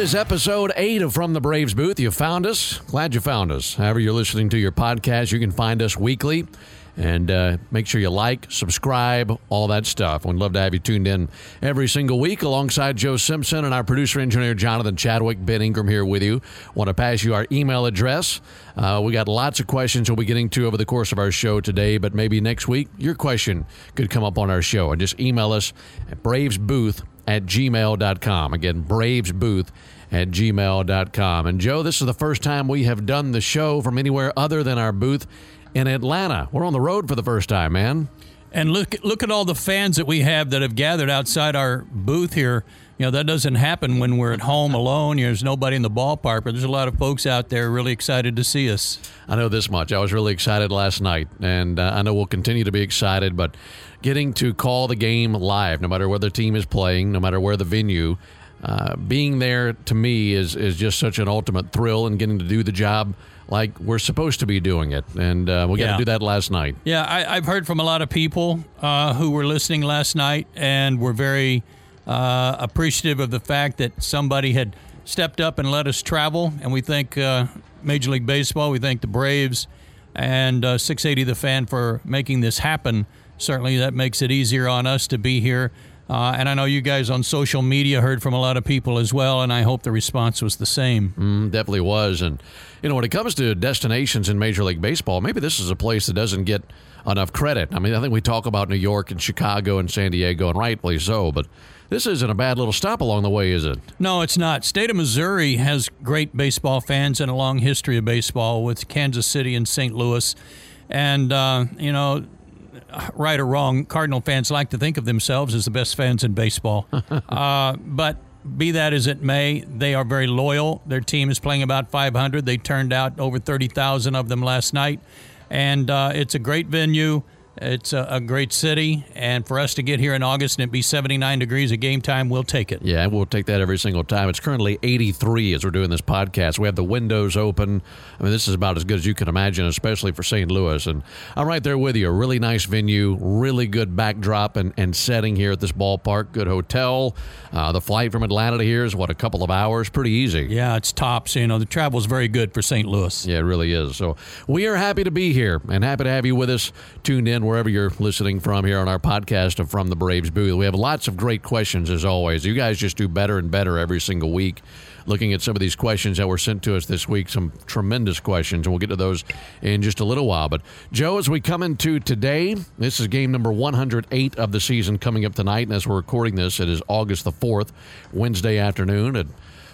Is episode eight of From the Braves booth. You found us. Glad you found us. However, you're listening to your podcast, you can find us weekly. And uh, make sure you like, subscribe, all that stuff. We'd love to have you tuned in every single week alongside Joe Simpson and our producer engineer Jonathan Chadwick. Ben Ingram here with you. Want to pass you our email address. Uh, we got lots of questions we'll be getting to over the course of our show today, but maybe next week your question could come up on our show. And just email us at bravesbooth at gmail.com. Again, bravesbooth at gmail.com. And Joe, this is the first time we have done the show from anywhere other than our booth in Atlanta. We're on the road for the first time, man. And look look at all the fans that we have that have gathered outside our booth here. You know, that doesn't happen when we're at home alone. There's nobody in the ballpark, but there's a lot of folks out there really excited to see us. I know this much. I was really excited last night, and uh, I know we'll continue to be excited, but getting to call the game live, no matter where the team is playing, no matter where the venue, uh, being there to me is, is just such an ultimate thrill and getting to do the job like we're supposed to be doing it. And uh, we got Yeah. to do that last night. Yeah, I, I've heard from a lot of people uh, who were listening last night and were very uh, appreciative of the fact that somebody had stepped up and let us travel. And we thank uh, Major League Baseball, we thank the Braves and uh, 680 The Fan for making this happen. Certainly, that makes it easier on us to be here. Uh, and I know you guys on social media heard from a lot of people as well, and I hope the response was the same. Mm, definitely was. And, you know, when it comes to destinations in Major League Baseball, maybe this is a place that doesn't get enough credit. I mean, I think we talk about New York and Chicago and San Diego, and rightfully so, but this isn't a bad little stop along the way, is it? No, it's not. State of Missouri has great baseball fans and a long history of baseball with Kansas City and St. Louis. And, uh, you know, right or wrong, Cardinal fans like to think of themselves as the best fans in baseball. uh, but be that as it may, they are very loyal. Their team is playing about 500. They turned out over 30,000 of them last night. And uh, it's a great venue. It's a, a great city. And for us to get here in August and it be 79 degrees at game time, we'll take it. Yeah, we'll take that every single time. It's currently 83 as we're doing this podcast. We have the windows open. I mean, this is about as good as you can imagine, especially for St. Louis. And I'm right there with you. A really nice venue, really good backdrop and, and setting here at this ballpark. Good hotel. Uh, the flight from Atlanta to here is, what, a couple of hours? Pretty easy. Yeah, it's tops. You know, the travel's very good for St. Louis. Yeah, it really is. So we are happy to be here and happy to have you with us, tuned in wherever you're listening from here on our podcast of From the Braves Booth. We have lots of great questions as always. You guys just do better and better every single week. Looking at some of these questions that were sent to us this week, some tremendous questions, and we'll get to those in just a little while. But Joe, as we come into today, this is game number 108 of the season coming up tonight, and as we're recording this, it is August the 4th, Wednesday afternoon at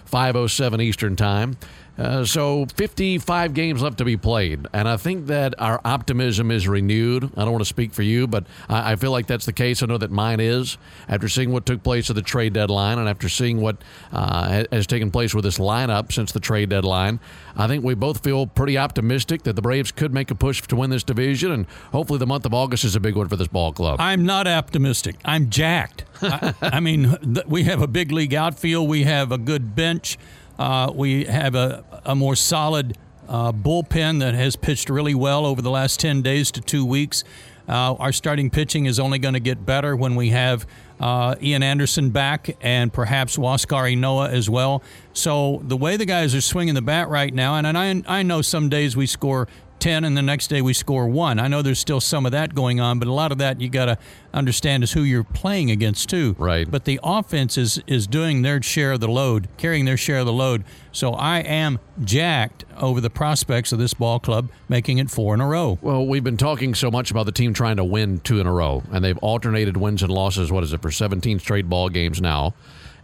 5:07 Eastern Time. Uh, so 55 games left to be played, and I think that our optimism is renewed. I don't want to speak for you, but I, I feel like that's the case. I know that mine is after seeing what took place at the trade deadline, and after seeing what uh, has taken place with this lineup since the trade deadline. I think we both feel pretty optimistic that the Braves could make a push to win this division, and hopefully the month of August is a big one for this ball club. I'm not optimistic. I'm jacked. I, I mean, th- we have a big league outfield. We have a good bench. Uh, we have a, a more solid uh, bullpen that has pitched really well over the last 10 days to two weeks. Uh, our starting pitching is only going to get better when we have uh, Ian Anderson back and perhaps Huascar Ynoa as well. So the way the guys are swinging the bat right now, and, and I, I know some days we score 10 and the next day we score one. I know there's still some of that going on, but a lot of that you got to understand is who you're playing against too. Right. But the offense is is doing their share of the load, carrying their share of the load. So I am jacked over the prospects of this ball club making it four in a row. Well, we've been talking so much about the team trying to win two in a row, and they've alternated wins and losses. What is it for 17 straight ball games now?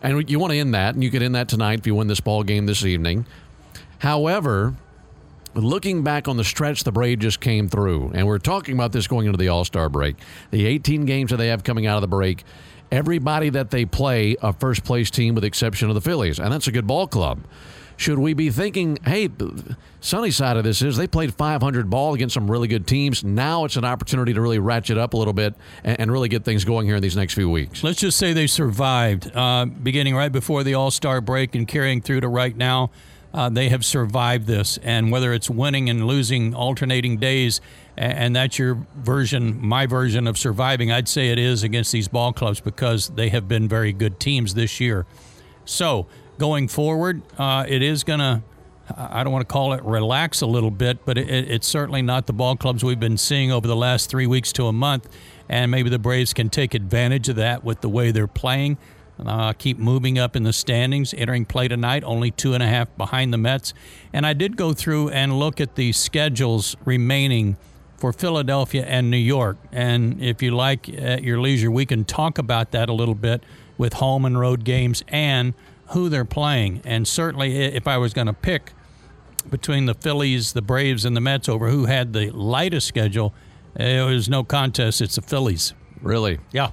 And you want to end that, and you could end that tonight if you win this ball game this evening. However, looking back on the stretch the Braves just came through, and we're talking about this going into the All Star break, the 18 games that they have coming out of the break, everybody that they play a first place team with the exception of the Phillies, and that's a good ball club. Should we be thinking, hey, sunny side of this is they played 500 ball against some really good teams. Now it's an opportunity to really ratchet up a little bit and, and really get things going here in these next few weeks. Let's just say they survived, uh, beginning right before the All Star break and carrying through to right now. Uh, they have survived this, and whether it's winning and losing alternating days, and, that's your version, my version of surviving, I'd say it is against these ball clubs because they have been very good teams this year. So going forward, uh, it is going to. I don't want to call it relax a little bit, but it, it's certainly not the ball clubs we've been seeing over the last three weeks to a month. And maybe the Braves can take advantage of that with the way they're playing. Uh, keep moving up in the standings, entering play tonight, only two and a half behind the Mets. And I did go through and look at the schedules remaining for Philadelphia and New York. And if you like at your leisure, we can talk about that a little bit with home and road games and who they're playing. And certainly, if I was going to pick between the Phillies, the Braves, and the Mets over who had the lightest schedule, it was no contest. It's the Phillies. Really? Yeah.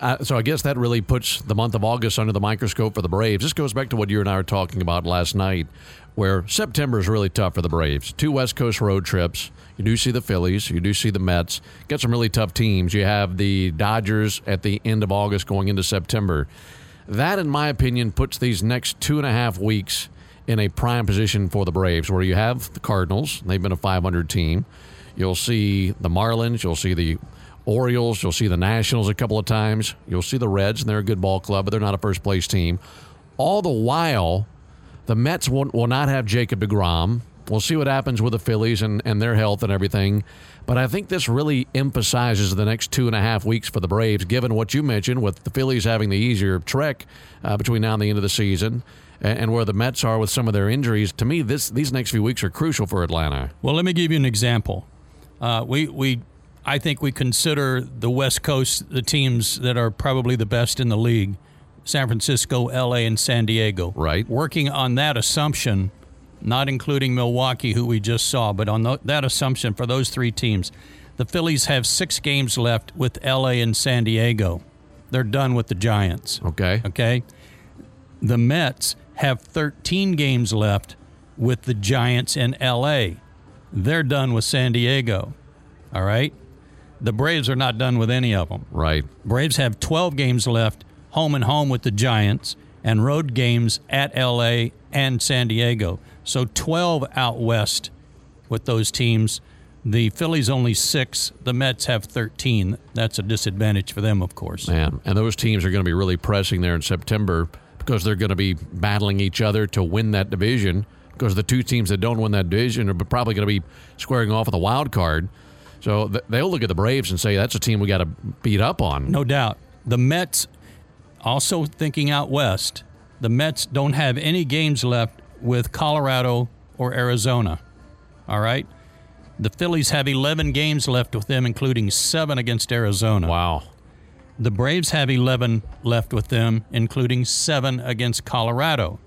Uh, so I guess that really puts the month of August under the microscope for the Braves. This goes back to what you and I were talking about last night, where September is really tough for the Braves. Two West Coast road trips. You do see the Phillies. You do see the Mets. Got some really tough teams. You have the Dodgers at the end of August going into September. That, in my opinion, puts these next two and a half weeks in a prime position for the Braves, where you have the Cardinals. They've been a 500 team. You'll see the Marlins. You'll see the Orioles. You'll see the Nationals a couple of times. You'll see the Reds, and they're a good ball club, but they're not a first place team. All the while, the Mets will, will not have Jacob DeGrom. We'll see what happens with the Phillies and, and their health and everything. But I think this really emphasizes the next two and a half weeks for the Braves, given what you mentioned with the Phillies having the easier trek uh, between now and the end of the season. And, where the Mets are with some of their injuries, to me, this these next few weeks are crucial for Atlanta. Well, let me give you an example. Uh, we we I think we consider the West Coast the teams that are probably the best in the league San Francisco, LA, and San Diego. Right. Working on that assumption, not including Milwaukee, who we just saw, but on th- that assumption for those three teams, the Phillies have six games left with LA and San Diego. They're done with the Giants. Okay. Okay. The Mets have 13 games left with the Giants in LA. They're done with San Diego. All right. The Braves are not done with any of them. Right. Braves have 12 games left, home and home with the Giants, and road games at LA and San Diego. So 12 out west with those teams. The Phillies only six. The Mets have 13. That's a disadvantage for them, of course. Man, and those teams are going to be really pressing there in September because they're going to be battling each other to win that division. Because the two teams that don't win that division are probably going to be squaring off with a wild card. So th- they'll look at the Braves and say that's a team we got to beat up on. No doubt. The Mets, also thinking out west, the Mets don't have any games left with Colorado or Arizona. All right? The Phillies have 11 games left with them, including seven against Arizona. Wow. The Braves have 11 left with them, including seven against Colorado.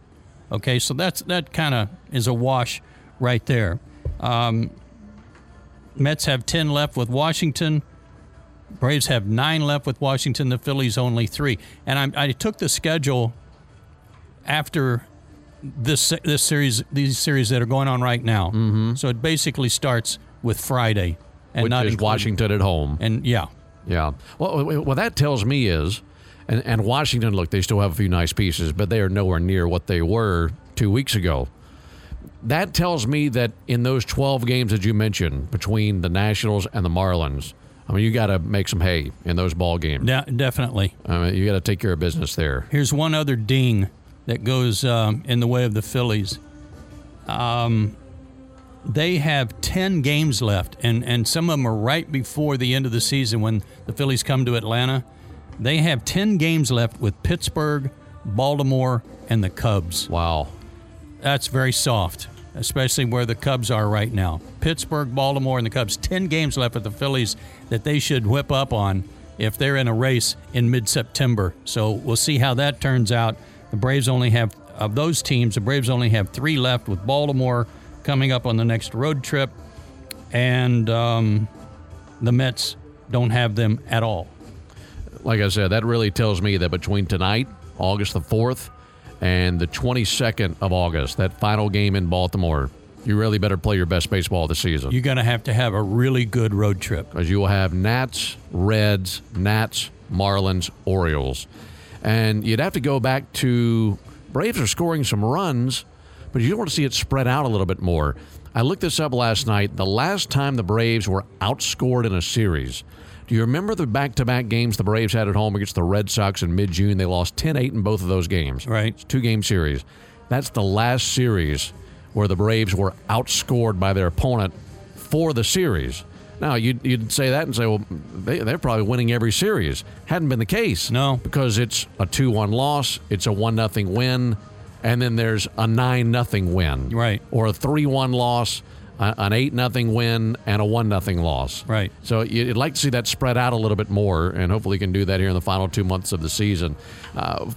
Okay, so that's that kind of is a wash right there. Um, Mets have 10 left with Washington. Braves have nine left with Washington. The Phillies only three. And I, I took the schedule after this this series, these series that are going on right now. Mm-hmm. So it basically starts with Friday, and Which not is Washington at home. And yeah, Yeah. Well, what that tells me is, and, and Washington, look, they still have a few nice pieces, but they are nowhere near what they were two weeks ago. That tells me that in those 12 games that you mentioned between the Nationals and the Marlins, I mean, you got to make some hay in those ball games. de- definitely. I mean, you got to take care of business there. Here's one other ding that goes um, in the way of the Phillies. Um, they have 10 games left, and, and some of them are right before the end of the season when the Phillies come to Atlanta. They have 10 games left with Pittsburgh, Baltimore, and the Cubs. Wow. That's very soft, especially where the Cubs are right now. Pittsburgh, Baltimore, and the Cubs. 10 games left with the Phillies that they should whip up on if they're in a race in mid September. So we'll see how that turns out. The Braves only have, of those teams, the Braves only have three left with Baltimore coming up on the next road trip, and um, the Mets don't have them at all. Like I said, that really tells me that between tonight, August the 4th, and the 22nd of August, that final game in Baltimore, you really better play your best baseball of the season. You're going to have to have a really good road trip. because you will have Nats, Reds, Nats, Marlins, Orioles. And you'd have to go back to Braves are scoring some runs, but you want to see it spread out a little bit more. I looked this up last night. The last time the Braves were outscored in a series, do you remember the back to back games the Braves had at home against the Red Sox in mid June? They lost 10 8 in both of those games. Right. It's two game series. That's the last series where the Braves were outscored by their opponent for the series. Now, you'd, you'd say that and say, well, they, they're probably winning every series. Hadn't been the case. No. Because it's a 2 1 loss, it's a 1 0 win, and then there's a 9 0 win. Right. Or a 3 1 loss, a- an 8 0 win, and a 1 0 loss. Right. So you'd like to see that spread out a little bit more, and hopefully you can do that here in the final two months of the season. Uh,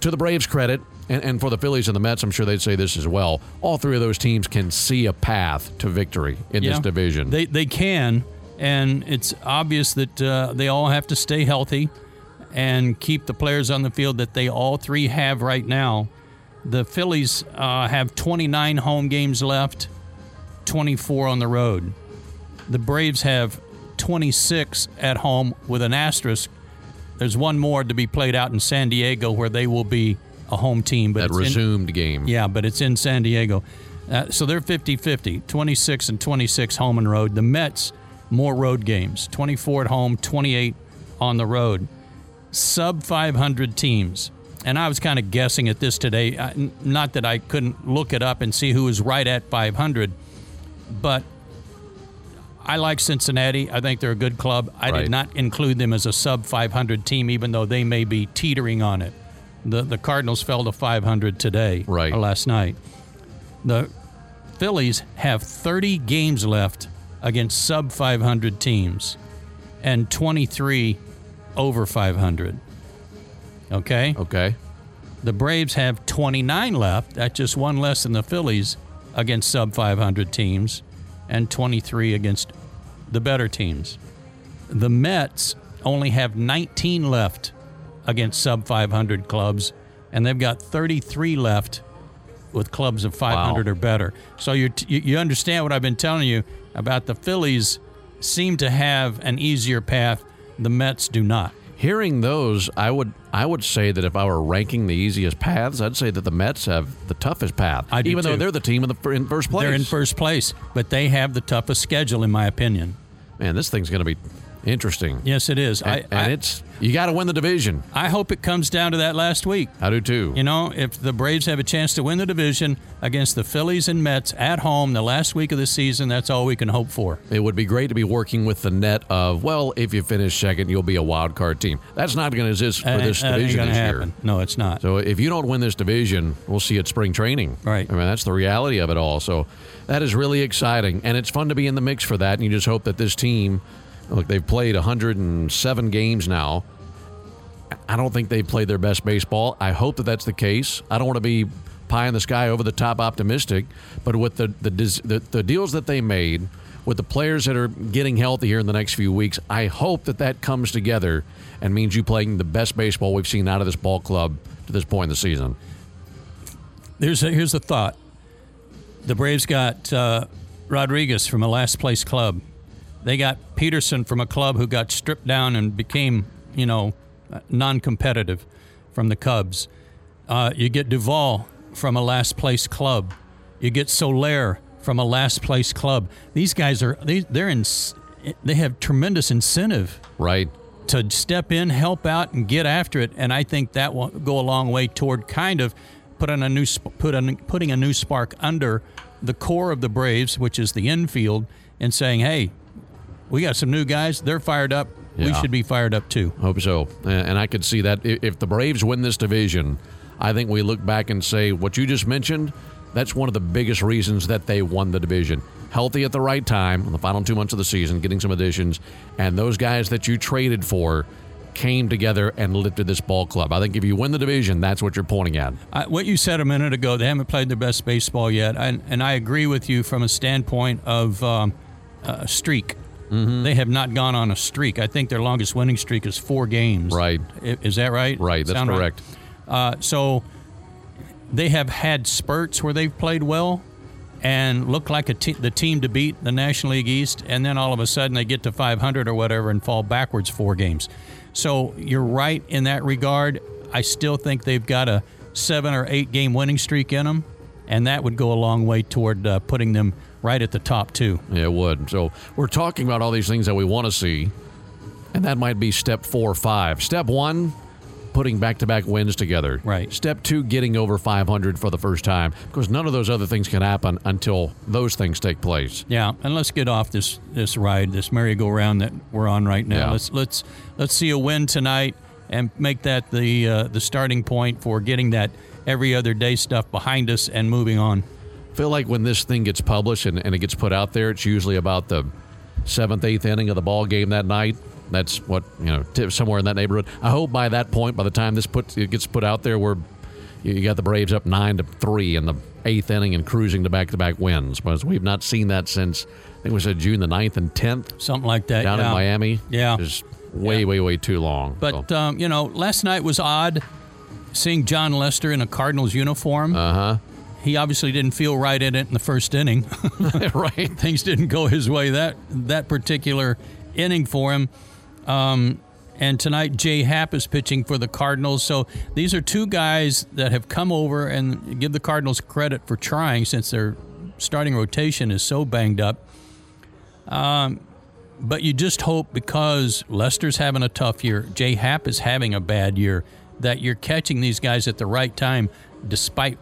to the Braves' credit, and, and for the Phillies and the Mets, I'm sure they'd say this as well. All three of those teams can see a path to victory in this division. They they can, and it's obvious that uh, they all have to stay healthy and keep the players on the field that they all three have right now. The Phillies uh, have 29 home games left, 24 on the road. The Braves have 26 at home with an asterisk. There's one more to be played out in San Diego where they will be a home team, but that it's in- resumed game. yeah, but it's in San Diego. Uh, so they're 50 50, 26 and 26 home and road. The Mets, more road games 24 at home, 28 on the road. Sub 500 teams. And I was kind of guessing at this today. Not that I couldn't look it up and see who was right at 500, but I like Cincinnati. I think they're a good club. I Right. did not include them as a sub 500 team, even though they may be teetering on it. The the Cardinals fell to 500 today, Right. or last night. The Phillies have 30 games left against sub 500 teams, and 23 over 500. Okay. Okay. The Braves have 29 left. That's just one less than the Phillies against sub 500 teams and 23 against the better teams. The Mets only have 19 left against sub 500 clubs, and they've got 33 left with clubs of 500 Wow. or better. So you you you understand what I've been telling you about the Phillies seem to have an easier path. The Mets do not. Hearing those, I would I would say that if I were ranking the easiest paths, I'd say that the Mets have the toughest path, I do even though they're the team in the in first place. They're in first place, but they have the toughest schedule, in my opinion. Man, this thing's going to be interesting. Yes, it is. And, I, and I, it's you got to win the division. I hope it comes down to that last week. I do too. You know, if the Braves have a chance to win the division against the Phillies and Mets at home the last week of the season, that's all we can hope for. It would be great to be working with the net of well, if you finish second, you'll be a wild card team. That's not going to exist for That this that division this happen. year. No, it's not. So if you don't win this division, we'll see it spring training. Right. I mean, that's the reality of it all. So that is really exciting, and it's fun to be in the mix for that. And you just hope that this team, look, they've played 107 games now. I don't think they've played their best baseball. I hope that that's the case. I don't want to be pie in the sky, over the top optimistic, but with the the, the the deals that they made, with the players that are getting healthy here in the next few weeks, I hope that that comes together and means you playing the best baseball we've seen out of this ball club to this point in the season. There's a, here's the thought: the Braves got uh, Rodriguez from a last place club. They got Pederson from a club who got stripped down and became, you know, non-competitive from the Cubs. Uh, you get Duvall from a last place club. You get Soler from a last place club. These guys are they, they're in they have tremendous incentive Right. to step in, help out, and get after it. And I think that will go a long way toward kind of putting a new put a, putting a new spark under the core of the Braves, which is the infield, and saying, "Hey, we got some new guys. They're fired up. We should be fired up too." Hope so. And I could see that if the Braves win this division, I think we look back and say what you just mentioned. That's one of the biggest reasons that they won the division. Healthy at the right time in the final two months of the season, getting some additions, and those guys that you traded for came together and lifted this ball club. I think if you win the division, that's what you're pointing at. I, what you said a minute ago, they haven't played their best baseball yet, and, and I agree with you from a standpoint of um, a streak. Mm-hmm. They have not gone on a streak. I think their longest winning streak is four games. Right. Is that right? Right, that's Sound correct. Uh, so they have had spurts where they've played well and look like a te- the team to beat the National League East, and then all of a sudden they get to 500 or whatever and fall backwards four games. So you're right in that regard. I still think they've got a seven or eight game winning streak in them, and that would go a long way toward uh, putting them right at the top too. Yeah, it would. So we're talking about all these things that we want to see, and that might be step four or five. Step one, putting back to back wins together. Right. Step two, getting over 500 for the first time, because none of those other things can happen until those things take place. Yeah, and let's get off this this ride, this merry-go-round that we're on right now. Yeah. Let's let's let's see a win tonight and make that the uh, the starting point for getting that every other day stuff behind us and moving on. Feel like when this thing gets published and, and it gets put out there, it's usually about the seventh, eighth inning of the ball game that night. That's what you know, somewhere in that neighborhood. I hope by that point, by the time this put it gets put out there, we're you got the Braves up nine to three in the eighth inning and cruising to back-to-back wins. Because we've not seen that since I think we said June the 9th and tenth Something like that. down yeah. in Miami. Yeah. just way, way, way too long. But um, you know, last night was odd seeing Jon Lester in a Cardinals uniform. uh huh, he obviously didn't feel right in it in the first inning. right. things didn't go his way that that particular inning for him. Um, and tonight, Jay Happ is pitching for the Cardinals. So these are two guys that have come over and give the Cardinals credit for trying since their starting rotation is so banged up. Um, but you just hope because Lester's having a tough year, Jay Happ is having a bad year, that you're catching these guys at the right time despite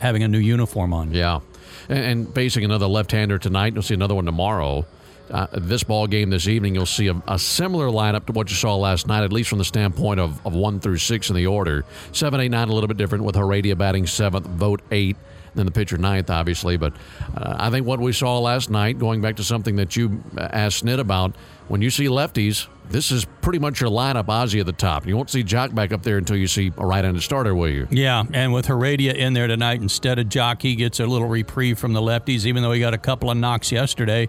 having a new uniform on. Yeah, and, and facing another left-hander tonight. You'll see another one tomorrow. Uh, this ball game this evening, you'll see a, a similar lineup to what you saw last night, at least from the standpoint of, of one through six in the order. Seven, eight, nine, a little bit different with Heredia batting seventh, vote eight, then the pitcher ninth, obviously. But uh, I think what we saw last night, going back to something that you asked Snit about, when you see lefties, this is pretty much your lineup, Ozzie at the top. You won't see Joc back up there until you see a right-handed starter, will you? Yeah, and with Heredia in there tonight instead of Joc, he gets a little reprieve from the lefties, even though he got a couple of knocks yesterday,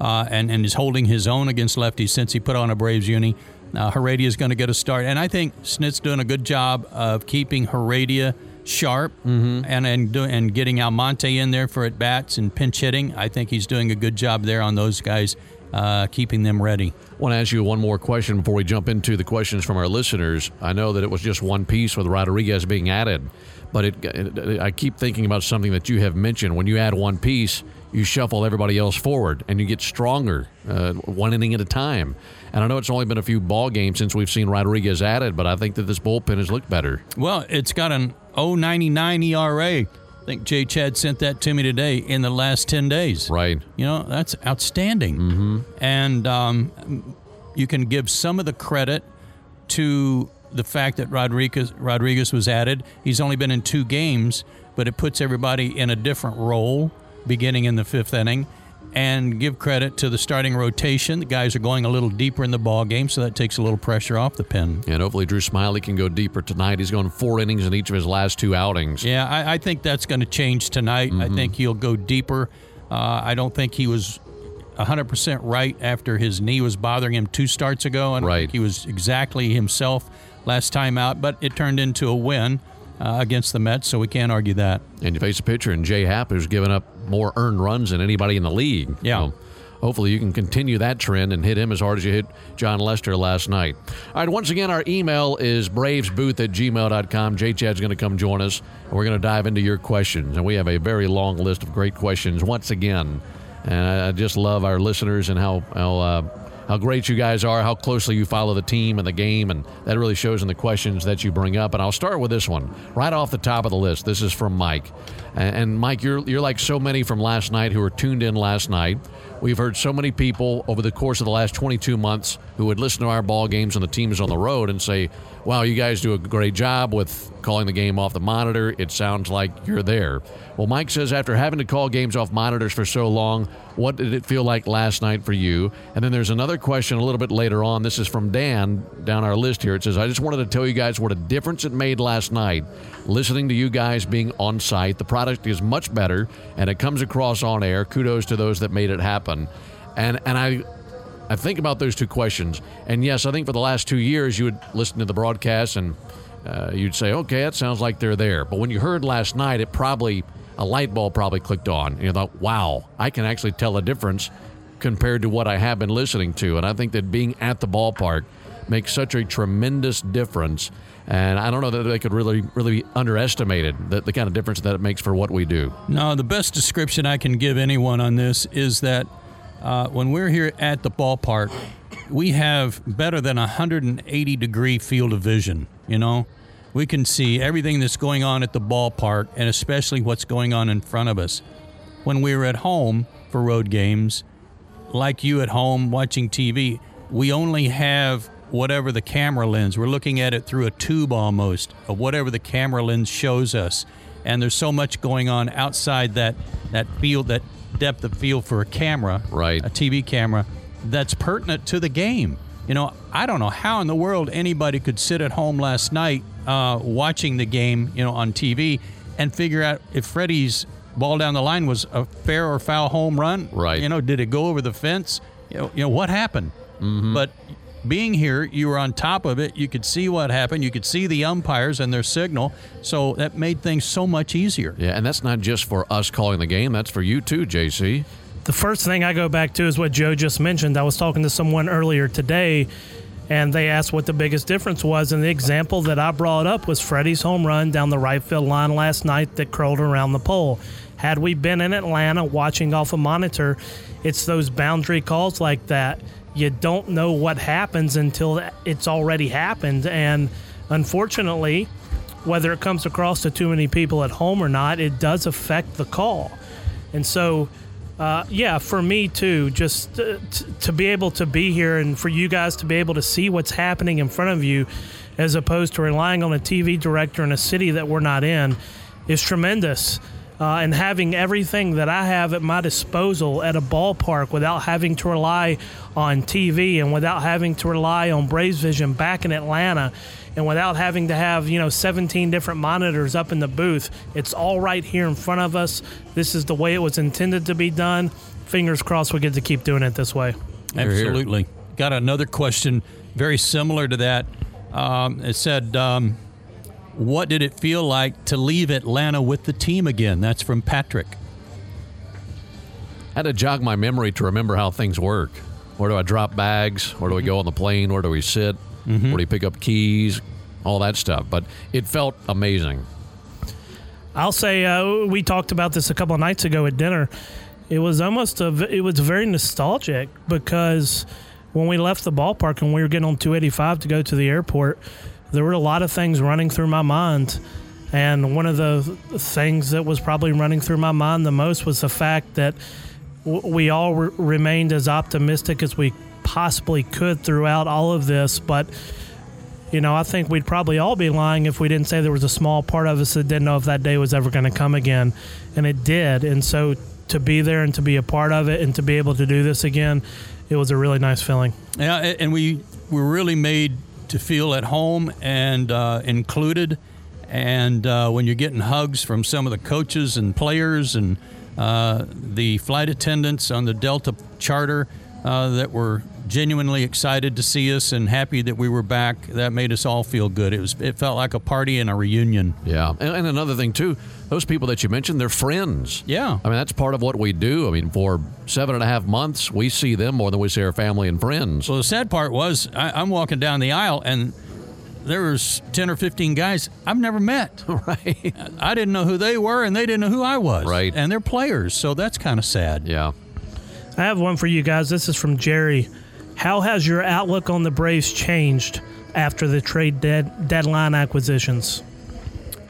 uh, and and is holding his own against lefties since he put on a Braves uni. Uh, Heredia is going to get a start, and I think Snit's doing a good job of keeping Heredia sharp and and do, and getting Almonte in there for at bats and pinch hitting. I think he's doing a good job there on those guys, uh, keeping them ready. I want to ask you one more question before we jump into the questions from our listeners. I know that it was just one piece with Rodriguez being added, but it, it, I keep thinking about something that you have mentioned. When you add one piece, you shuffle everybody else forward and you get stronger, uh, one inning at a time. And I know it's only been a few ball games since we've seen Rodriguez added, but I think that this bullpen has looked better. Well, it's got an 0.99 ERA. I think Jay Chad sent that to me today in the last 10 days. Right. You know, that's outstanding. Mm-hmm. And um, you can give some of the credit to the fact that Rodriguez Rodriguez was added. He's only been in two games, but it puts everybody in a different role beginning in the fifth inning. And give credit to the starting rotation. The guys are going a little deeper in the ball game, so that takes a little pressure off the pen. And hopefully Drew Smyly can go deeper tonight. He's going four innings in each of his last two outings. Yeah, I, I think that's going to change tonight. I think he'll go deeper. Uh, I don't think he was 100% right after his knee was bothering him two starts ago. I don't Right. he was exactly himself last time out, but it turned into a win uh, against the Mets, so we can't argue that. And you face a pitcher in Jay Happ who's given up more earned runs than anybody in the league. Yeah. So hopefully you can continue that trend and hit him as hard as you hit Jon Lester last night. All right, once again, our email is bravesbooth at gmail.com. Jay Chad's going to come join us, and we're going to dive into your questions. And we have a very long list of great questions once again. And I I just love our listeners and how, how, uh, how great you guys are, how closely you follow the team and the game, and that really shows in the questions that you bring up. And I'll start with this one right off the top of the list. This is from Mike, and, Mike, you're you're like so many from last night who were tuned in last night. We've heard so many people over the course of the last 22 months who would listen to our ball games and the teams on the road and say, "Wow, you guys do a great job with calling the game off the monitor. It sounds like you're there." Well, Mike says after having to call games off monitors for so long, what did it feel like last night for you? And then there's another question a little bit later on. This is from Dan down our list here. It says, "I just wanted to tell you guys what a difference it made last night listening to you guys being on site. The product is much better and it comes across on air. Kudos to those that made it happen." And and I I think about those two questions. And yes, I think for the last two years, you would listen to the broadcast and uh, you'd say, okay, that sounds like they're there. But when you heard last night, it probably, a light bulb probably clicked on. And you thought, wow, I can actually tell a difference compared to what I have been listening to. And I think that being at the ballpark makes such a tremendous difference. And I don't know that they could really, really underestimate it, the, the kind of difference that it makes for what we do. No, the best description I can give anyone on this is that uh, when we're here at the ballpark, we have better than 180 degree field of vision. You know, we can see everything that's going on at the ballpark and especially what's going on in front of us. When we're at home for road games, like you at home watching TV, we only have whatever the camera lens. We're looking at it through a tube almost of whatever the camera lens shows us. And there's so much going on outside that that field, that depth of field for a camera, Right. A TV camera that's pertinent to the game. You know, I don't know how in the world anybody could sit at home last night uh, watching the game, you know, on TV and figure out if Freddie's ball down the line was a fair or foul home run. Right. You know, did it go over the fence? You know, you know what happened? But being here, you were on top of it. You could see what happened. You could see the umpires and their signal. So that made things so much easier. Yeah, and that's not just for us calling the game, that's for you too, JC. The first thing I go back to is what Joe just mentioned. I was talking to someone earlier today, and they asked what the biggest difference was. And the example that I brought up was Freddie's home run down the right field line last night that curled around the pole. Had we been in Atlanta watching off a monitor, it's those boundary calls like that. You don't know what happens until it's already happened. And unfortunately, whether it comes across to too many people at home or not, it does affect the call. And so, uh, yeah, for me too, just uh, to be able to be here and for you guys to be able to see what's happening in front of you, as opposed to relying on a TV director in a city that we're not in, is tremendous. Uh, and having everything that I have at my disposal at a ballpark without having to rely on TV and without having to rely on Braves Vision back in Atlanta and without having to have, you know, 17 different monitors up in the booth, it's all right here in front of us. This is the way it was intended to be done. Fingers crossed we get to keep doing it this way. Hear, hear. Absolutely. Got another question very similar to that. Um, it said, um, What did it feel like to leave Atlanta with the team again? That's from Patrick. I had to jog my memory to remember how things work. Where do I drop bags? Where do we go on the plane? Where do we sit? Where do you pick up keys? All that stuff. But it felt amazing. I'll say uh, we talked about this a couple of nights ago at dinner. It was almost a it was very nostalgic because when we left the ballpark and we were getting on 285 to go to the airport, there were a lot of things running through my mind. And one of the things that was probably running through my mind the most was the fact that we all re- remained as optimistic as we possibly could throughout all of this. But you know, I think we'd probably all be lying if we didn't say there was a small part of us that didn't know if that day was ever going to come again. And it did. And so to be there and to be a part of it and to be able to do this again, it was a really nice feeling. Yeah, and we were really made to feel at home and uh, included. And uh, when you're getting hugs from some of the coaches and players and uh, the flight attendants on the Delta charter uh, that were genuinely excited to see us and happy that we were back, that made us all feel good. It was it felt like a party and a reunion. Yeah. And, and another thing, too, those people that you mentioned, they're friends. Yeah. I mean, that's part of what we do. I mean, for seven and a half months, we see them more than we see our family and friends. So the sad part was I, I'm walking down the aisle and there was 10 or 15 guys I've never met. right. I didn't know who they were, and they didn't know who I was. Right. And they're players, so that's kind of sad. Yeah. I have one for you guys. This is from Jerry. How has your outlook on the Braves changed after the trade dead, deadline acquisitions?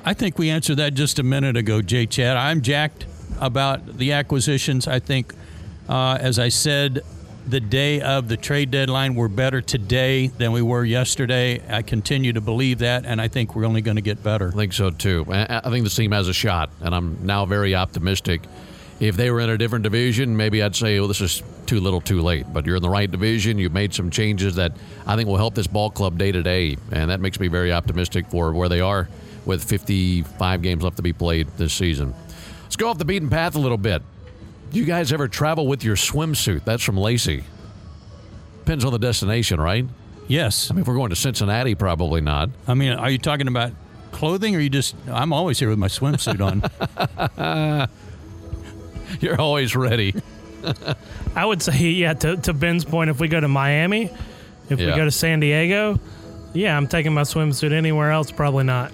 I think we answered that just a minute ago, Jay Chad. I'm jacked about the acquisitions. I think, uh, as I said, the day of the trade deadline, we're better today than we were yesterday. I continue to believe that, and I think we're only going to get better. I think so too. I I think this team has a shot, and I'm now very optimistic. If they were in a different division, maybe I'd say, "Oh, this is too little, too late." But you're in the right division. You've made some changes that I think will help this ball club day to day, and that makes me very optimistic for where they are with 55 games left to be played this season. Let's go off the beaten path a little bit. Do you guys ever travel with your swimsuit? That's from Lacey. Depends on the destination, right? Yes. I mean, if we're going to Cincinnati, probably not. I mean, are you talking about clothing, or you just? I'm always here with my swimsuit on. You're always ready. I would say, yeah, to, to Ben's point, if we go to Miami, if we Yeah. go to San Diego, yeah, I'm taking my swimsuit anywhere else, probably not.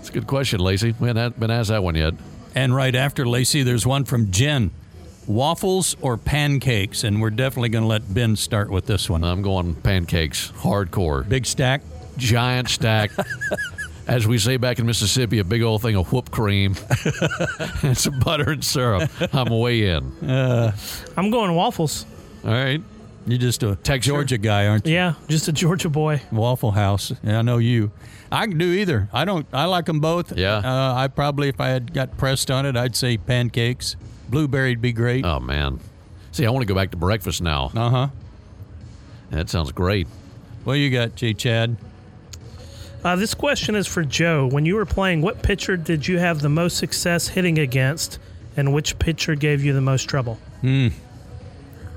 It's a good question, Lacey. We haven't been asked that one yet. and right after Lacey, there's one from Jen. Waffles or pancakes? And we're definitely going to let Ben start with this one. I'm going pancakes, hardcore, Big stack. giant stack. As we say back in Mississippi, a big old thing of whipped cream and some butter and syrup. I'm way in. I'm going waffles. All right. You're just a Texture? Georgia guy, aren't you? Yeah, just a Georgia boy. Waffle House. Yeah, I know you. I can do either. I don't. I like them both. Yeah. Uh, I probably, if I had got pressed on it, I'd say pancakes. Blueberry'd be great. Oh, man. See, I want to go back to breakfast now. Uh huh. That sounds great. What you got, J. Chad? Uh, this question is for Joe. When you were playing, what pitcher did you have the most success hitting against, and which pitcher gave you the most trouble?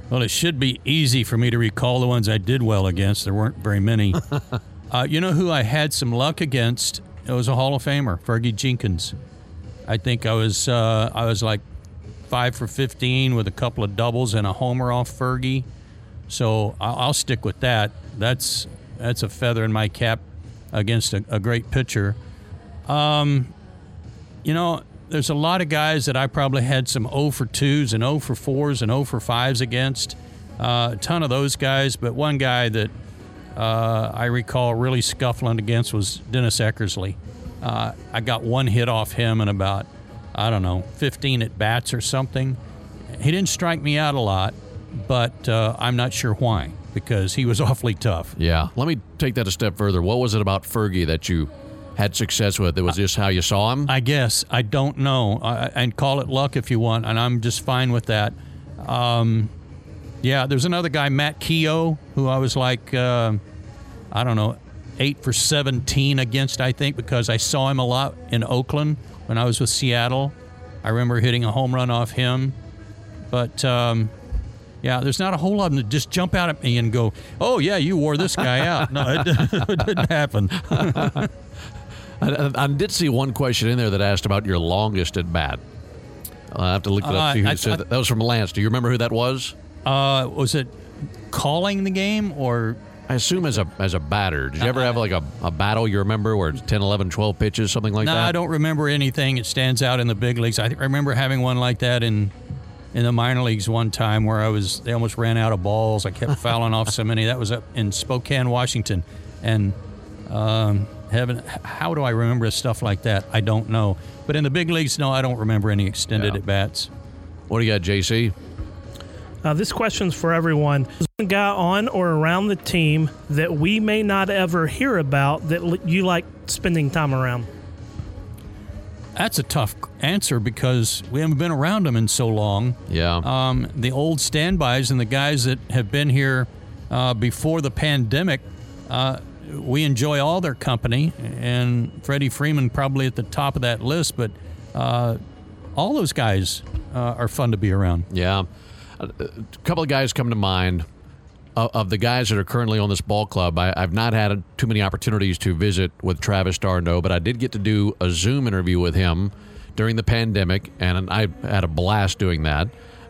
Well, it should be easy for me to recall the ones I did well against. There weren't very many. uh, you know who I had some luck against? It was a Hall of Famer, Fergie Jenkins. I think I was uh, I was like five for fifteen with a couple of doubles and a homer off Fergie. So I'll, I'll stick with that. That's that's a feather in my cap against a, a great pitcher. Um, you know, there's a lot of guys that I probably had some 0 for 2s and 0 for 4s and 0 for 5s against. Uh, a ton of those guys, but one guy that uh, I recall really scuffling against was Dennis Eckersley. Uh, I got one hit off him in about, I don't know, 15 at bats or something. He didn't strike me out a lot, but uh, I'm not sure why because he was awfully tough. Yeah. Let me take that a step further. What was it about Fergie that you had success with? It was just how you saw him? I guess I don't know, I, and call it luck if you want, and I'm just fine with that. Um, yeah, there's another guy, Matt Keogh, who I was like, uh, I don't know, eight for 17 against, I think, because I saw him a lot in Oakland when I was with Seattle. I remember hitting a home run off him, but. Um, yeah, there's not a whole lot of them that just jump out at me and go, "Oh yeah, you wore this guy out." No, it, it didn't happen. I, I, did see one question in there that asked about your longest at bat. I have to look it up. Uh, see who I- said I- that. that was from Lance. Do you remember who that was? Uh, was it calling the game or I assume as a as a batter. Did you ever have like a, a battle you remember where it's 10, 11, 12 pitches, something like no? that? I don't remember anything that stands out in the big leagues. I, I remember having one like that in in the minor leagues one time where I was they almost ran out of balls. I kept fouling off so many. That was up in Spokane, Washington, and um, heaven, how do I remember stuff like that? I don't know. But in the big leagues, no, I don't remember any extended Yeah. at bats. What do you got, JC? Uh, this question's for everyone. Is there one guy on or around the team that we may not ever hear about that l- you like spending time around? That's a tough answer because we haven't been around them in so long. Yeah. um, the old standbys and the guys that have been here uh, before the pandemic, uh, we enjoy all their company, and Freddie Freeman probably at the top of that list. But uh, all those guys uh, are fun to be around. Yeah. A, a couple of guys come to mind. Of, of the guys that are currently on this ball club, I, I've not had too many opportunities to visit with Travis d'Arnaud, but I did get to do a Zoom interview with him during the pandemic, and I had a blast doing that.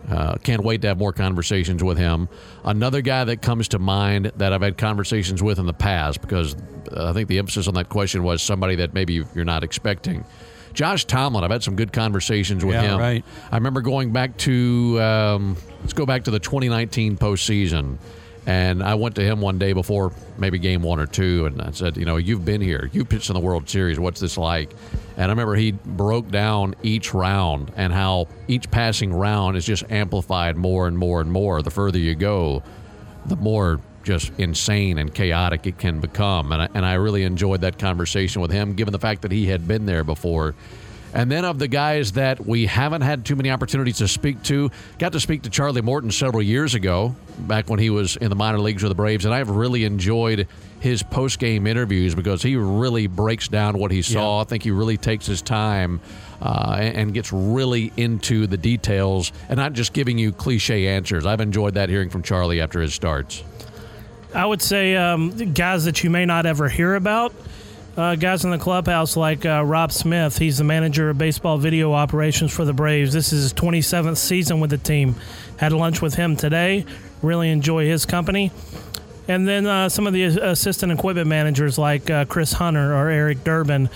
Uh, can't wait to have more conversations with him. Another guy that comes to mind that I've had conversations with in the past, because I think the emphasis on that question was somebody that maybe you're not expecting. Josh Tomlin, I've had some good conversations with Yeah, him. right. I remember going back to um, let's go back to the 2019 postseason, And I went to him one day before maybe game one or two, and I said, you know, you've been here, you pitched in the World Series. What's this like? And I remember he broke down each round and how each passing round is just amplified more and more and more. The further you go, the more just insane and chaotic it can become. And I, and I really enjoyed that conversation with him, given the fact that he had been there before. And then of the guys that we haven't had too many opportunities to speak to, got to speak to Charlie Morton several years ago, back when he was in the minor leagues with the Braves, and I've really enjoyed his post game interviews because he really breaks down what he saw. Yeah. I think he really takes his time uh, and, and gets really into the details and not just giving you cliche answers. I've enjoyed that hearing from Charlie after his starts. I would say um, guys that you may not ever hear about. Uh, guys in the clubhouse like uh, Rob Smith. He's the manager of baseball video operations for the Braves. This is his 27th season with the team. Had lunch with him today. Really enjoy his company. And then uh, some of the assistant equipment managers like uh, Chris Hunter or Eric Durbin,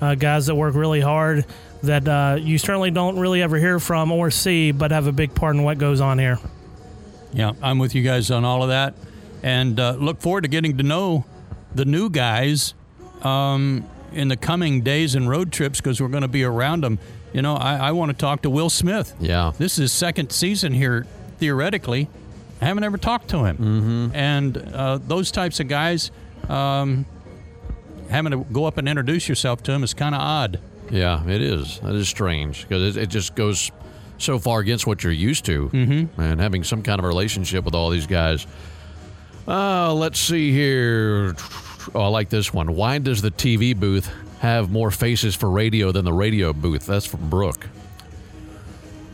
uh, guys that work really hard that uh, you certainly don't really ever hear from or see, but have a big part in what goes on here. Yeah, I'm with you guys on all of that, and look forward to getting to know the new guys um, in the coming days and road trips because we're going to be around them. You know, I, I want to talk to Will Smith. Yeah. This is his second season here, theoretically. I haven't ever talked to him. Mm-hmm. And uh, those types of guys, um, having to go up and introduce yourself to him is kind of odd. Yeah, it is. That is strange because it, it just goes so far against what you're used to, mm-hmm. and having some kind of relationship with all these guys. Uh, let's see here. Oh, I like this one. Why does the TV booth have more faces for radio than the radio booth? That's from Brooke.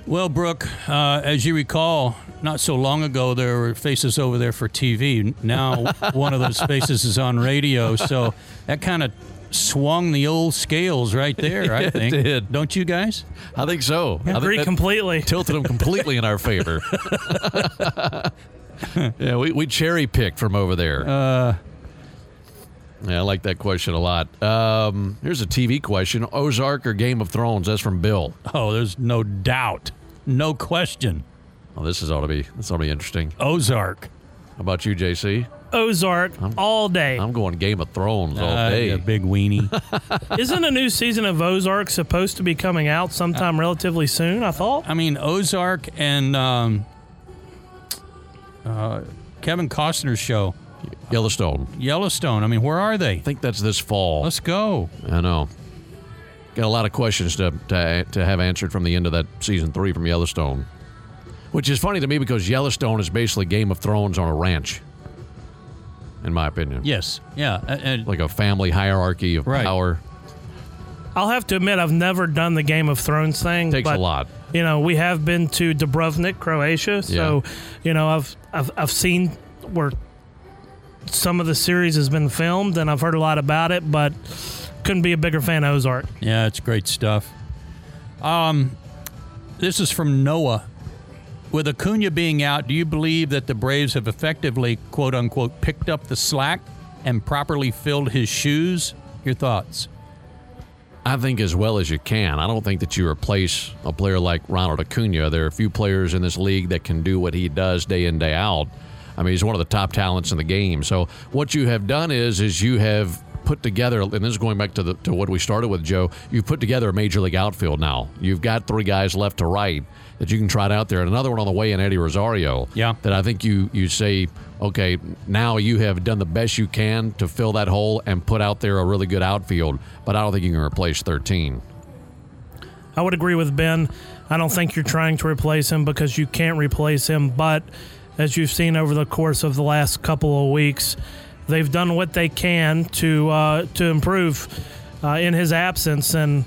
Well, Brooke, uh, as you recall, not so long ago there were faces over there for TV. Now one of those faces is on radio, so that kind of swung the old scales right there. I It think. did. Don't you guys? I think so. I think Agree that completely. tilted them completely in our favor. yeah, we, we cherry picked from over there. Uh, Yeah, I like that question a lot. Um, here's a TV question: Ozark or Game of Thrones? That's from Bill. oh, there's no doubt, no question. Oh, this is ought to be this ought to be interesting. Ozark. How about you, JC? Ozark I'm, all day. I'm going Game of Thrones all Uh, day. you big weenie. Isn't a new season of Ozark supposed to be coming out sometime relatively soon? I thought. I mean, Ozark and um, uh, Kevin Costner's show, Yellowstone. Yellowstone. I mean, where are they? I think that's this fall. Let's go. I know. Got a lot of questions to, to to have answered from the end of that season three from Yellowstone, which is funny to me because Yellowstone is basically Game of Thrones on a ranch, in my opinion. Yes. Yeah. And, and- Like a family hierarchy of Right. power. I'll have to admit I've never done the Game of Thrones thing. Takes but, a lot. You know, we have been to Dubrovnik, Croatia, so you know I've I've I've seen where some of the series has been filmed, and I've heard a lot about it, but couldn't be a bigger fan of Ozark. Yeah, it's great stuff. Um, this is from Noah. With Acuna being out, do you believe that the Braves have effectively, quote unquote, picked up the slack and properly filled his shoes? Your thoughts? I think as well as you can. I don't think that you replace a player like Ronald Acuna. There are a few players in this league that can do what he does day in day out. I mean, he's one of the top talents in the game. So what you have done is is you have put together, and this is going back to the to what we started with, Joe. You've put together a major league outfield now. You've got three guys left to right that you can trot out there, and another one on the way in Eddie Rosario. Yeah. That I think you you say, okay, now you have done the best you can to fill that hole and put out there a really good outfield. But I don't think you can replace 13. I would agree with Ben. I don't think you're trying to replace him because you can't replace him. But as you've seen over the course of the last couple of weeks, they've done what they can to uh, to improve uh, in his absence, and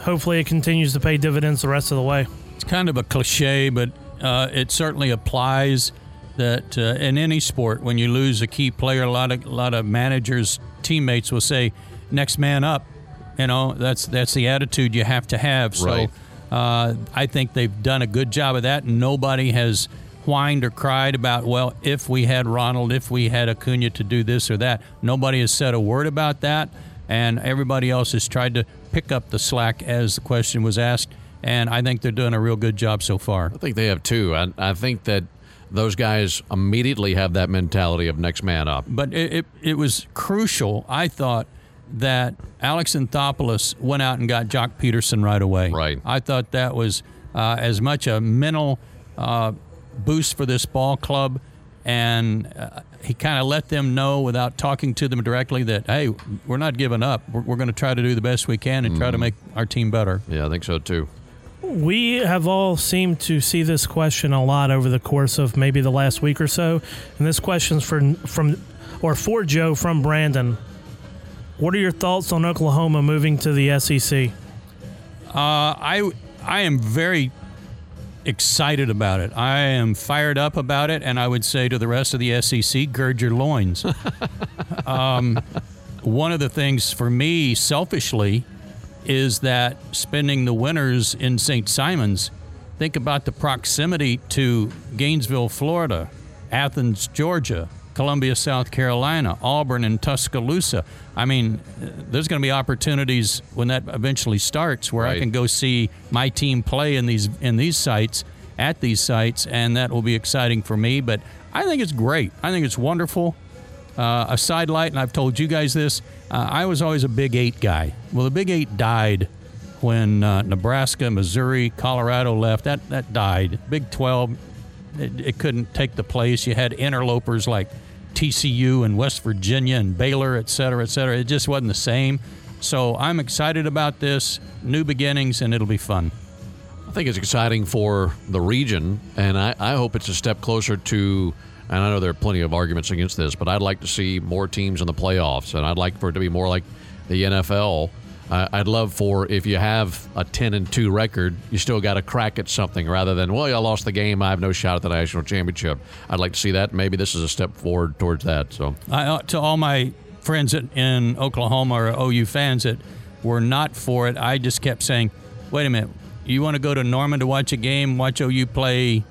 hopefully it continues to pay dividends the rest of the way. It's kind of a cliche, but uh, it certainly applies that uh, in any sport, when you lose a key player, a lot of a lot of managers, teammates will say, "Next man up." You know, that's that's the attitude you have to have. So, Right. uh, I think they've done a good job of that. And nobody has whined or cried about, well, if we had Ronald, if we had Acuna to do this or that. Nobody has said a word about that, and everybody else has tried to pick up the slack as the question was asked. And I think they're doing a real good job so far. I think they have too. I, I think that those guys immediately have that mentality of next man up. But it, it, it was crucial, I thought, that Alex Anthopoulos went out and got Joc Pederson right away. Right. I thought that was uh, as much a mental uh, boost for this ball club, and uh, he kind of let them know without talking to them directly that hey, we're not giving up. We're, we're going to try to do the best we can and try to make our team better. Yeah, I think so too. We have all seemed to see this question a lot over the course of maybe the last week or so, and this question's for from or for Joe from Brandon. What are your thoughts on Oklahoma moving to the SEC? Uh, I I am very excited about it. I am fired up about it, and I would say to the rest of the SEC, gird your loins. um, one of the things for me, selfishly, is that spending the winters in St. Simons, think about the proximity to Gainesville, Florida, Athens, Georgia, Columbia, South Carolina, Auburn, and Tuscaloosa. I mean, there's going to be opportunities when that eventually starts where I can go see my team play in these in these sites at these sites, and that will be exciting for me. But I think it's great. I think it's wonderful. Uh, a sidelight, and I've told you guys this. Uh, I was always a Big Eight guy. Well, the Big Eight died when uh, Nebraska, Missouri, Colorado left. That that died. Big Twelve, it, it couldn't take the place. You had interlopers like TCU and West Virginia and Baylor, et cetera, et cetera. It just wasn't the same. So I'm excited about this new beginnings, and it'll be fun. I think it's exciting for the region, and I, I hope it's a step closer to. And I know there are plenty of arguments against this, but I'd like to see more teams in the playoffs, and I'd like for it to be more like the NFL. I'd love for if you have a ten and two record, you still got to crack at something rather than well, I lost the game, I have no shot at the national championship. I'd like to see that. Maybe this is a step forward towards that. So I, uh, to all my friends in, in Oklahoma or OU fans that were not for it, I just kept saying, "Wait a minute, you want to go to Norman to watch a game, watch OU play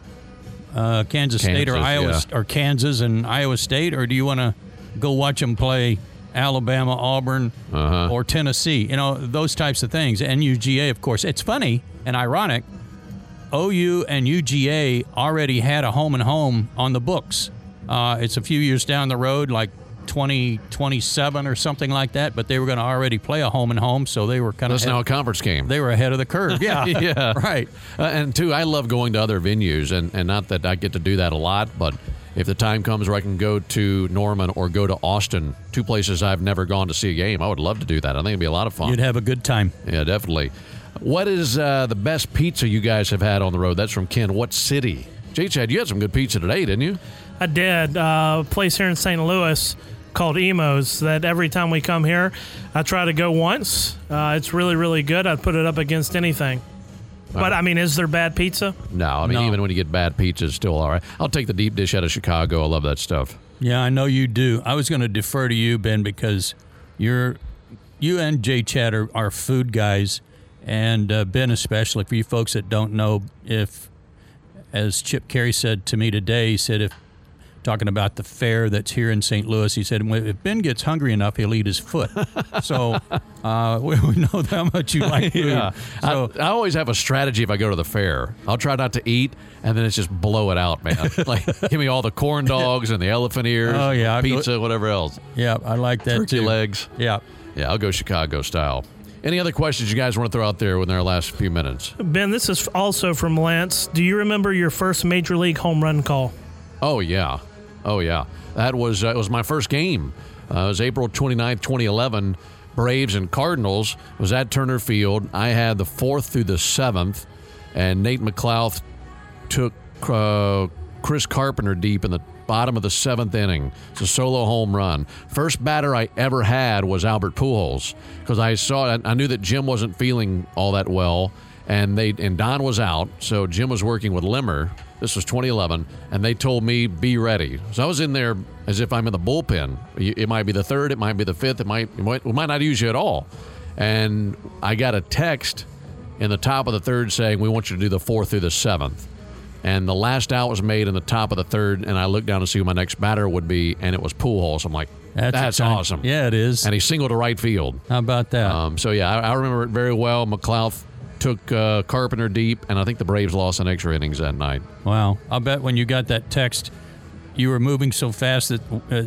uh, Kansas, State or Iowa yeah. or Kansas and Iowa State, or do you want to go watch them play Alabama, Auburn, Uh-huh. or Tennessee? You know those types of things. And UGA, of course. It's funny and ironic. OU and UGA already had a home and home on the books. Uh, it's a few years down the road, like 2027 or something like that, but they were going to already play a home and home, so they were kind that's of now a conference game. they were ahead of the curve. Yeah, yeah, right. Uh, and two, I love going to other venues, and, and not that I get to do that a lot, but if the time comes where I can go to Norman or go to Austin, two places I've never gone to see a game, I would love to do that. I think it'd be a lot of fun. You'd have a good time. yeah, definitely. What is uh, the best pizza you guys have had on the road? That's from Ken. What city? J. Chad, you had some good pizza today, didn't you? I did. Uh, a place here in St. Louis called Imo's that every time we come here, I try to go once. Uh, it's really, really good. I'd put it up against anything. But I mean, is there bad pizza? No, I mean No. even when you get bad pizza, it's still all right. I'll take the deep dish out of Chicago. I love that stuff. Yeah, I know you do. I was going to defer to you, Ben, because you're you and Jay Chad are, are food guys, and uh, Ben especially. For you folks that don't know, if as Chip Caray said to me today, he said if talking about the fair that's here in St. Louis, he said if Ben gets hungry enough, he'll eat his foot. so uh, we, we know how much you like food. Yeah. So I, I always have a strategy if I go to the fair. I'll try not to eat, and then it's just blow it out, man. like, give me all the corn dogs and the elephant ears, Oh, yeah, I'll go- pizza, whatever else. yeah, I like that Turkey too. legs. Yeah. Yeah, I'll go Chicago style. Any other questions you guys want to throw out there within our last few minutes? Ben, this is also from Lance. Do you remember your first major league home run call? Oh yeah, oh yeah. That was uh, it was my first game. Uh, it was April 29th, 2011. Braves and Cardinals was at Turner Field. I had the fourth through the seventh, and Nate McLouth took uh, Chris Carpenter deep in the bottom of the seventh inning. It's a solo home run. First batter I ever had was Albert Pujols because I saw I knew that Jim wasn't feeling all that well, and they and Don was out, so Jim was working with Limmer. This was 2011, and they told me be ready. So I was in there as if I'm in the bullpen. It might be the third, it might be the fifth, it might it might, we might not use you at all. And I got a text in the top of the third saying we want you to do the fourth through the seventh. And the last out was made in the top of the third, and I looked down to see who my next batter would be, and it was Pujols. I'm like, that's, exciting. awesome. Yeah, it is. And he singled to right field. How about that? Um, so yeah, I, I remember it very well. McLouth took uh, Carpenter deep, and I think the Braves lost in extra innings that night. Wow. I'll bet when you got that text, you were moving so fast that uh,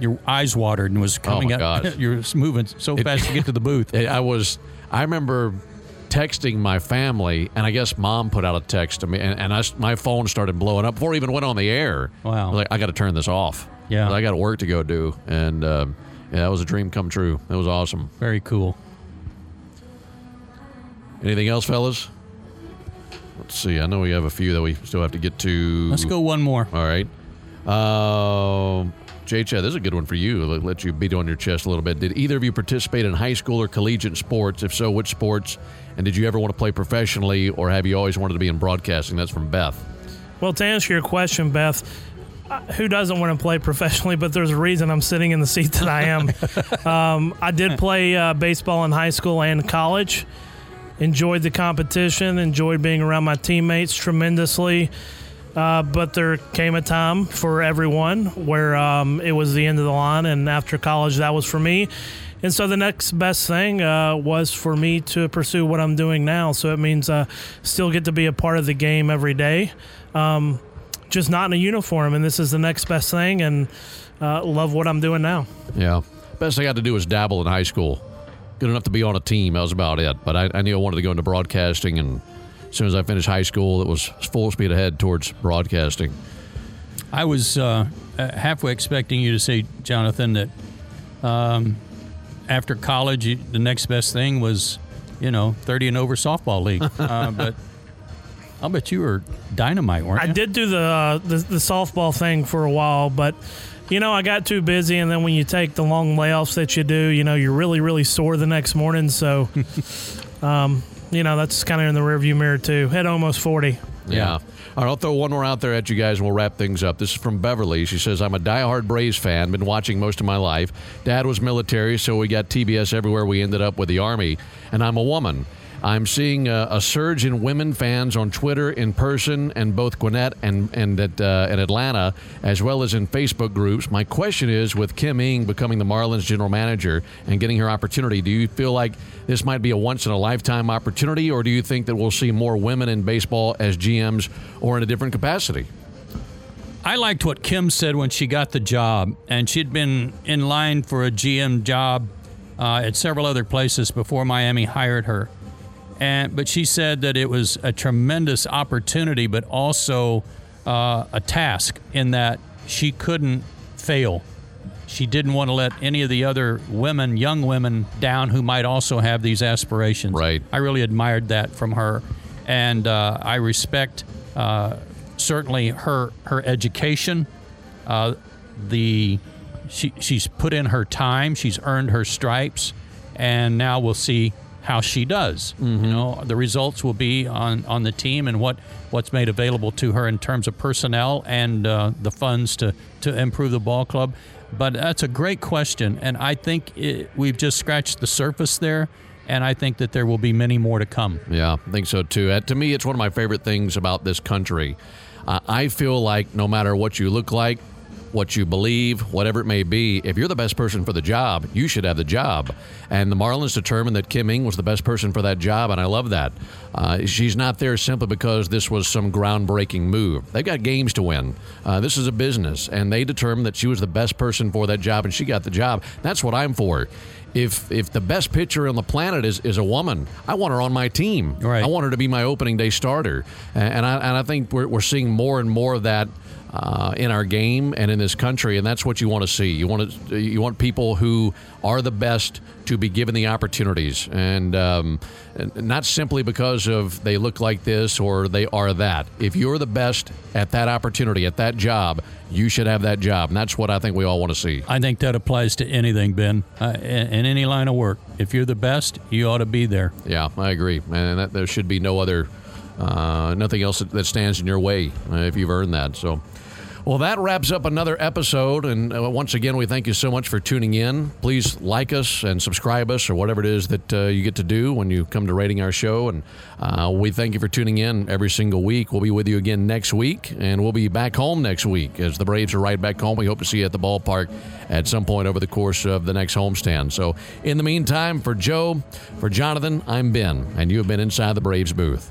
your eyes watered and was coming my out. gosh. You're moving so fast to get to the booth. I I was, I remember texting my family, and I guess mom put out a text to me, and, and I my phone started blowing up before it even went on the air. Wow. I was like, I got to turn this off. Yeah. I got work to go do, and um, yeah, that was a dream come true. It was awesome. Very cool. Anything else, fellas? Let's see. I know we have a few that we still have to get to. Let's go one more. All right. Um, Jay Chad, this is a good one for you. Let, let you beat on your chest a little bit. Did either of you participate in high school or collegiate sports? If so, which sports? And did you ever want to play professionally, or have you always wanted to be in broadcasting? That's from Beth. Well, to answer your question, Beth, uh, who doesn't want to play professionally? But there's a reason I'm sitting in the seat that I am. um, I did play uh, baseball in high school and college. Enjoyed the competition. Enjoyed being around my teammates tremendously. Uh, but there came a time for everyone where um, it was the end of the line, and after college, that was for me. And so the next best thing uh, was for me to pursue what I'm doing now. So it means uh, still get to be a part of the game every day, um, just not in a uniform. And this is the next best thing, and uh, love what I'm doing now. Yeah. Best I got to do was dabble in high school. Good enough to be on a team. That was about it. But I, I knew I wanted to go into broadcasting, and as soon as I finished high school, it was full speed ahead towards broadcasting. I was uh, uh, halfway expecting you to say, Jonathan, that um, after college, you, the next best thing was, you know, 30 and over softball league. uh, but I'll bet you were dynamite, weren't I did do the, uh, the the softball thing for a while, but you know I got too busy, and then when you take the long layoffs that you do, you know you're really really sore the next morning. So, um, you know that's kind of in the rearview mirror too. Hit almost forty. Yeah. All right, I'll throw one more out there at you guys and we'll wrap things up. This is from Beverly. She says, I'm a diehard Braves fan, been watching most of my life. Dad was military, so we got TBS everywhere we ended up with the Army. And I'm a woman. I'm seeing a, a surge in women fans on Twitter, in person, and both Gwinnett and and at uh, Atlanta, as well as in Facebook groups. My question is, with Kim Ng becoming the Marlins general manager and getting her opportunity, do you feel like this might be a once in a lifetime opportunity, or do you think that we'll see more women in baseball as GMs or in a different capacity? I liked what Kim said when she got the job, and she'd been in line for a GM job uh, at several other places before Miami hired her. And but she said that it was a tremendous opportunity, but also uh, a task in that she couldn't fail. She didn't want to let any of the other women, young women, down who might also have these aspirations. Right. I really admired that from her, and uh, I respect uh, certainly her her education. Uh, the she she's put in her time. She's earned her stripes, and now we'll see how she does. You know, the results will be on on the team and what what's made available to her in terms of personnel and uh, the funds to to improve the ball club. But that's a great question, and I think it, we've just scratched the surface there. And I think that there will be many more to come. Yeah, I think so too. Uh, to me, it's one of my favorite things about this country. Uh, I feel like no matter what you look like, what you believe, whatever it may be, if you're the best person for the job, you should have the job. And the Marlins determined that Kim Ng was the best person for that job, and I love that. Uh, she's not there simply because this was some groundbreaking move. They've got games to win. Uh, this is a business, and they determined that she was the best person for that job, and she got the job. That's what I'm for. If if the best pitcher on the planet is, is a woman, I want her on my team. Right. I want her to be my opening day starter, and, and I and I think we're, we're seeing more and more of that uh, in our game and in this country, and that's what you want to see. You want to you want people who are the best to be given the opportunities, and, um, and not simply because of they look like this or they are that. If you're the best at that opportunity at that job, you should have that job, and that's what I think we all want to see. I think that applies to anything, Ben, uh, in, in any line of work. If you're the best, you ought to be there. Yeah, I agree, and that, there should be no other, uh, nothing else that, that stands in your way uh, if you've earned that. So, Well, that wraps up another episode. And uh, once again, we thank you so much for tuning in. Please like us and subscribe us or whatever it is that uh, you get to do when you come to rating our show. And uh, we thank you for tuning in every single week. We'll be with you again next week, and we'll be back home next week as the Braves are right back home. We hope to see you at the ballpark at some point over the course of the next homestand. So, in the meantime, for Joe, for Jonathan, I'm Ben, and you have been inside the Braves booth.